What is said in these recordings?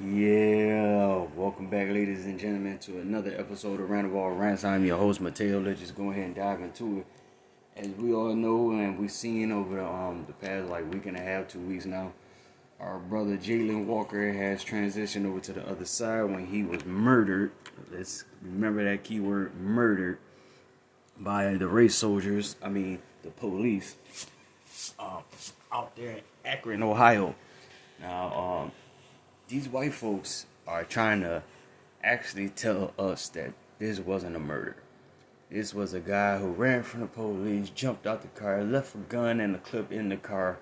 Yeah, welcome back, ladies and gentlemen, to another episode of Roundabout Rants. I'm your host, Mateo. Let's just go ahead and dive into it. As we all know, and we've seen over the, um, the past like week and a half, two weeks now, our brother Jayland Walker has transitioned over to the other side when he was murdered. Let's remember that keyword murdered by the race soldiers, I mean, the police, um, out there in Akron, Ohio. Now, um, these white folks are trying to actually tell us that this wasn't a murder. This was a guy who ran from the police, jumped out the car, left a gun and a clip in the car,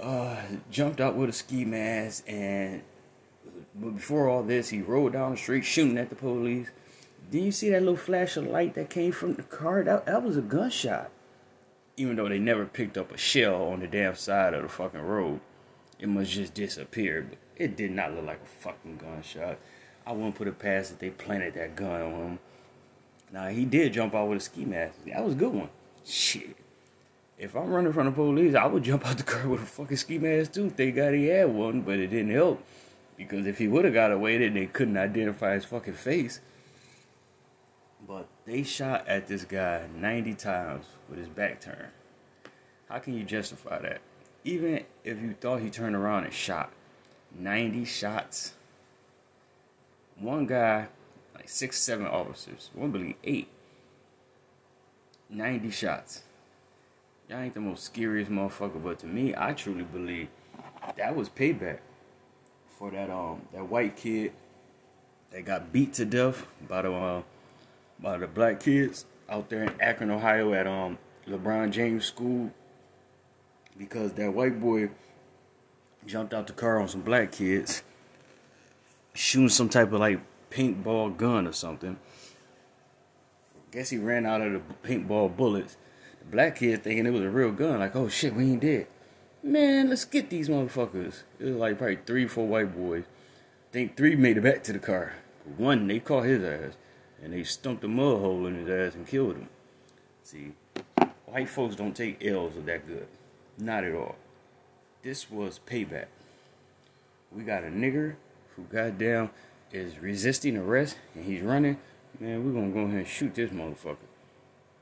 uh, jumped out with a ski mask, and before all this, he rode down the street shooting at the police. Did you see that little flash of light that came from the car? That, that was a gunshot. Even though they never picked up a shell on the damn side of the fucking road, it must just disappear. But it did not look like a fucking gunshot. I wouldn't put it past that they planted that gun on him. Now he did jump out with a ski mask. That was a good one. Shit. If I'm running from the police, I would jump out the car with a fucking ski mask too. Thank God he had one, but it didn't help. Because if he would have got away, then they couldn't identify his fucking face. But they shot at this guy 90 times with his back turned. How can you justify that? Even if you thought he turned around and shot 90 shots, one guy, like six, seven officers, one believe eight, 90 shots. Y'all ain't the most scariest motherfucker, but to me, I truly believe that was payback for that um that white kid that got beat to death by the uh, by the black kids out there in Akron, Ohio, at um LeBron James School, because that white boy jumped out the car on some black kids, shooting some type of like paintball gun or something. Guess he ran out of the paintball bullets. The black kid thinking it was a real gun, like, oh shit, we ain't dead. Man, let's get these motherfuckers. It was like probably three, four white boys. I think three made it back to the car. One, they caught his ass. And they stumped a mud hole in his ass and killed him. See, white folks don't take L's of that good. Not at all. This was payback. We got a nigger who goddamn is resisting arrest and he's running. Man, we're gonna go ahead and shoot this motherfucker.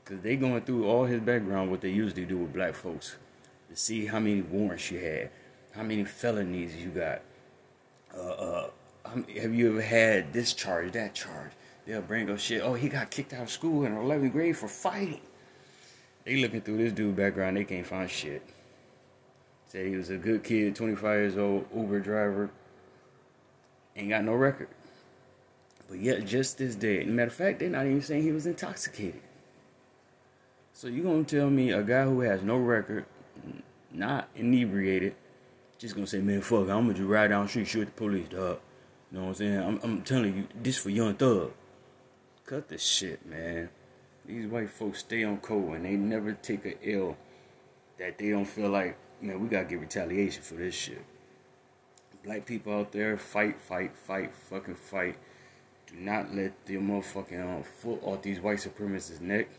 Cause they going through all his background, what they usually do with black folks to see how many warrants you had, how many felonies you got. Uh, uh, have you ever had this charge, that charge? They'll bring up shit. Oh, he got kicked out of school in 11th grade for fighting. They looking through this dude background, they can't find shit. Said he was a good kid, 25 years old, Uber driver. Ain't got no record. But yet, just this day, matter of fact, they're not even saying he was intoxicated. So you gonna tell me a guy who has no record, not inebriated, just gonna say, man, fuck, I'm gonna just ride down the street, shoot the police, dog. You know what I'm saying? I'm, I'm telling you, this for young thug. Cut the shit, man. These white folks stay on code and they never take a ill that they don't feel like, man, we gotta get retaliation for this shit. Black people out there, fight, fight, fight, fucking fight. Do not let the motherfucking um, foot off these white supremacists' neck.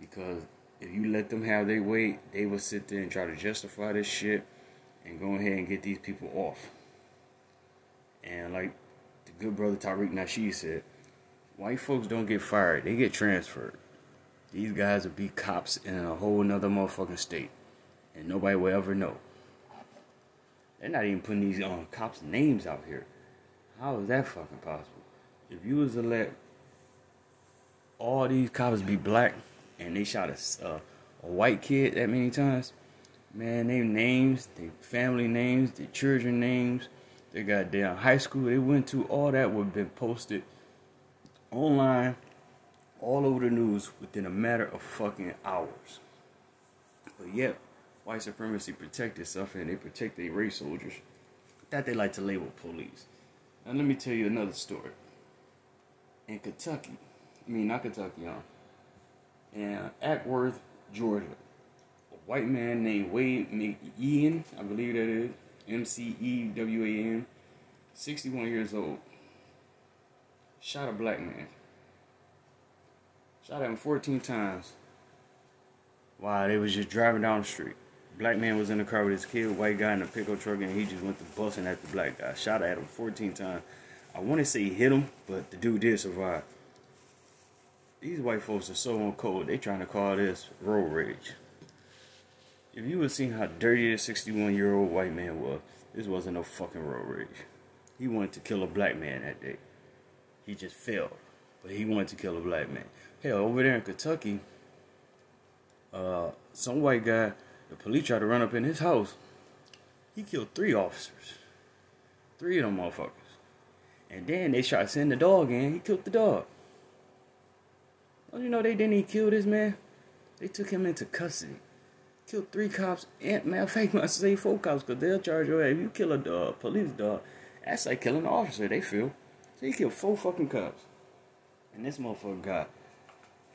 Because if you let them have their way, they will sit there and try to justify this shit and go ahead and get these people off. And like the good brother Tariq Nasheed said, white folks don't get fired, they get transferred. These guys will be cops in a whole another motherfucking state. And nobody will ever know. They're not even putting these um, cops' names out here. How is that fucking possible? If you was to let all these cops be black and they shot a, a white kid that many times, man, their names, their family names, their children names, their goddamn high school they went to, all that would have been posted online, all over the news within a matter of fucking hours. But yet, white supremacy protect itself and they protect their race soldiers that they like to label police. Now let me tell you another story. In Kentucky, I mean not Kentucky, um, in Acworth, Georgia, a white man named Wade McEwan, I believe that is, M C E W A N, 61 years old, shot a black man. Shot him 14 times while they was just driving down the street. Black man was in the car with his kid, white guy in a pickup truck, and he just went to busting at the black guy. Shot at him 14 times. I want to say he hit him, but the dude did survive. These white folks are so on cold. They trying to call this road rage. If you would seen how dirty this 61 year old white man was, this wasn't no fucking road rage. He wanted to kill a black man that day. He just failed, but he wanted to kill a black man. Hell, over there in Kentucky, uh, some white guy, the police tried to run up in his house. He killed three officers. Three of them motherfuckers. And then they tried to send the dog in. He killed the dog. Don't you know they didn't even kill this man? They took him into custody. Killed three cops and matter of fact, must say four cops because they'll charge you. If you kill a dog, police dog, that's like killing an officer. They feel. So he killed four fucking cops, and this motherfucker got,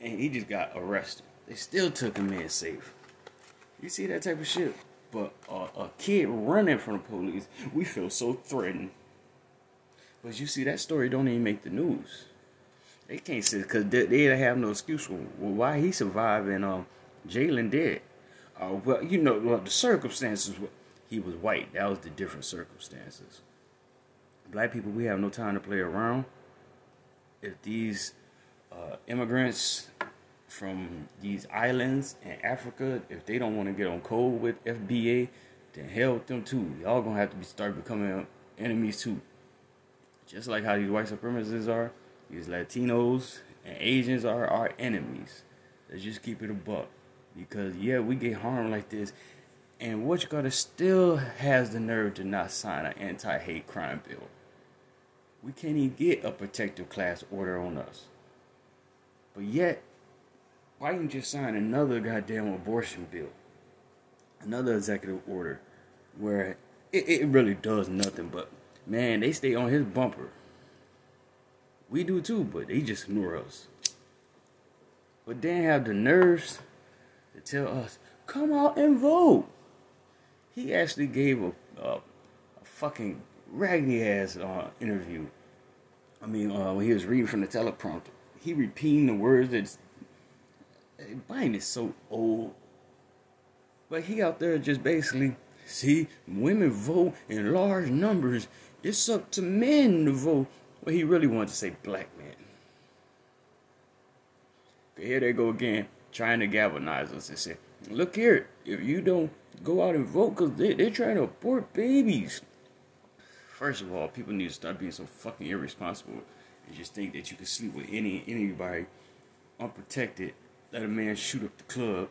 and he just got arrested. They still took him in safe. You see that type of shit? But a kid running from the police, we feel so threatened. But you see that story don't even make the news. They can't say because they, they have no excuse for why he survived and um Jayland did. Uh, well, you know, well, the circumstances. He was white. That was the different circumstances. Black people, we have no time to play around. If these uh, immigrants from these islands in Africa, if they don't want to get on code with FBA, then hell with them too. Y'all gonna have to be start becoming enemies too. Just like how these white supremacists are, these Latinos and Asians are our enemies. Let's just keep it a buck. Because yeah, we get harmed like this, and what you gotta still has the nerve to not sign an anti-hate crime bill. We can't even get a protective class order on us. But yet, why didn't you sign another goddamn abortion bill? Another executive order where it, it really does nothing but man, they stay on his bumper. We do too, but they just ignore us. But they have the nerves to tell us, come out and vote. He actually gave a, a, a fucking raggedy ass uh, interview. I mean, uh, when he was reading from the teleprompter, he repeating the words that Biden is so old. But he out there just basically, see, women vote in large numbers. It's up to men to vote. Well, he really wanted to say black men. Here they go again trying to galvanize us and say, look here, if you don't go out and vote, because they, they're trying to abort babies. First of all, people need to stop being so fucking irresponsible and just think that you can sleep with any anybody unprotected. Let a man shoot up the club,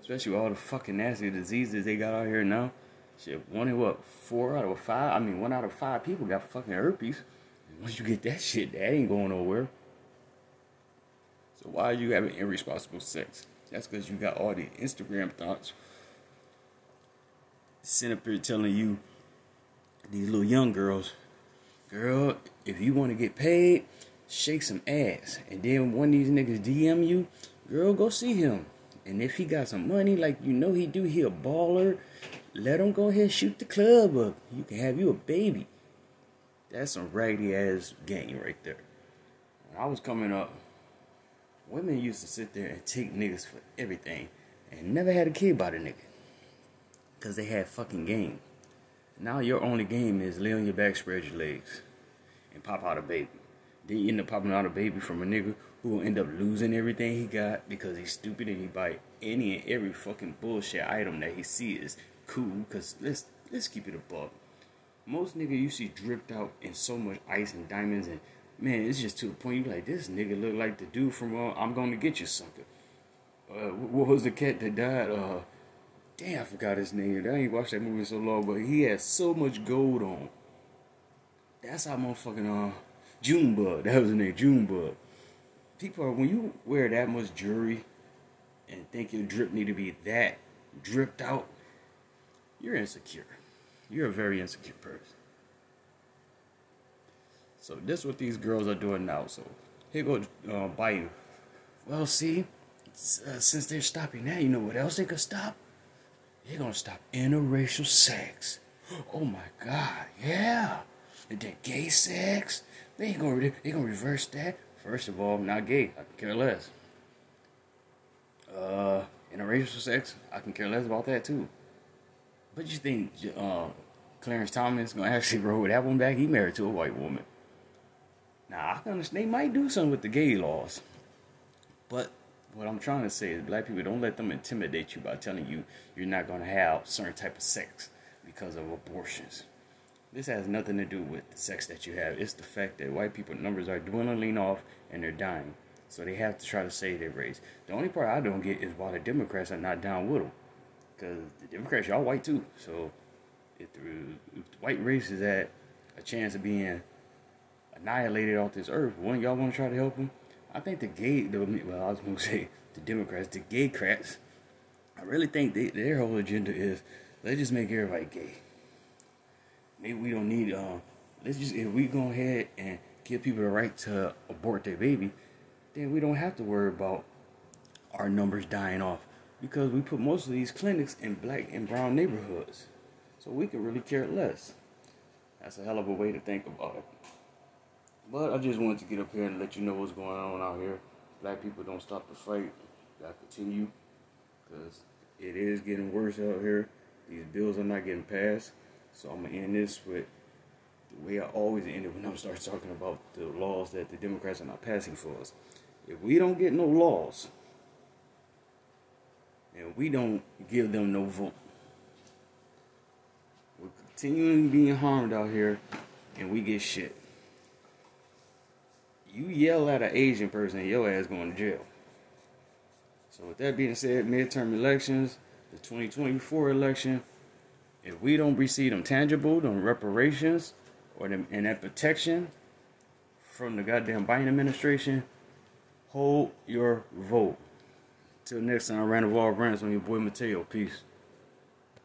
especially with all the fucking nasty diseases they got out here now. Shit, one in what, four out of five? I mean, one out of five people got fucking herpes. And once you get that shit, that ain't going nowhere. So why are you having irresponsible sex? That's because you got all the Instagram thoughts sitting up here telling you, these little young girls, girl, if you want to get paid, shake some ass. And then one of these niggas DM you, girl, go see him. And if he got some money, like you know he do, he a baller, let him go ahead shoot the club up. You can have you a baby. That's some raggedy ass game right there. When I was coming up, women used to sit there and take niggas for everything and never had a kid by the nigga. Because they had fucking game. Now your only game is lay on your back, spread your legs, and pop out a baby. Then you end up popping out a baby from a nigga who will end up losing everything he got because he's stupid and he buy any and every fucking bullshit item that he sees cool. Cause let's let's keep it a buck. Most nigga you see dripped out in so much ice and diamonds and man, it's just to the point you like this nigga look like the dude from uh, I'm gonna get you sucker. Uh, what was the cat that died? Uh, damn, I forgot his name. I ain't watched that movie so long, but he had so much gold on. That's how motherfucking uh Junebug. That was his name, Junebug. People are when you wear that much jewelry and think your drip need to be that dripped out, you're insecure. You're a very insecure person. So this is what these girls are doing now. So here go uh, Biden. Well, see, uh, since they're stopping that, you know what else they could stop? They're gonna stop interracial sex. Oh my God, yeah. And then gay sex. They ain't gonna they gonna reverse that. First of all, I'm not gay. I can care less. Uh, interracial sex, I can care less about that too. But you think uh, Clarence Thomas gonna actually roll with that one back? He married to a white woman. Now I can understand they might do something with the gay laws, but what I'm trying to say is black people don't let them intimidate you by telling you you're not gonna have certain type of sex because of abortions. This has nothing to do with the sex that you have. It's the fact that white people numbers are dwindling off and they're dying. So they have to try to save their race. The only part I don't get is why the Democrats are not down with them. Because the Democrats, y'all white too. So if the, if the white race is at a chance of being annihilated off this earth, wouldn't y'all want to try to help them? I think the gay, the, well, I was going to say the Democrats, the gay crats, I really think they, their whole agenda is let's just make everybody gay. Maybe we don't need, uh, let's just, if we go ahead and give people the right to abort their baby, then we don't have to worry about our numbers dying off because we put most of these clinics in black and brown neighborhoods. So we can really care less. That's a hell of a way to think about it. But I just wanted to get up here and let you know what's going on out here. Black people don't stop the fight. Gotta continue. Because it is getting worse out here. These bills are not getting passed. So I'm gonna end this with the way I always end it when I start talking about the laws that the Democrats are not passing for us. If we don't get no laws, and we don't give them no vote, we're continuing being harmed out here, and we get shit. You yell at an Asian person, your ass going to jail. So with that being said, midterm elections, the 2024 election, if we don't receive them tangible, them reparations, or them and that protection from the goddamn Biden administration, hold your vote. Till next time, Roundabout Rants on your boy Mateo. Peace.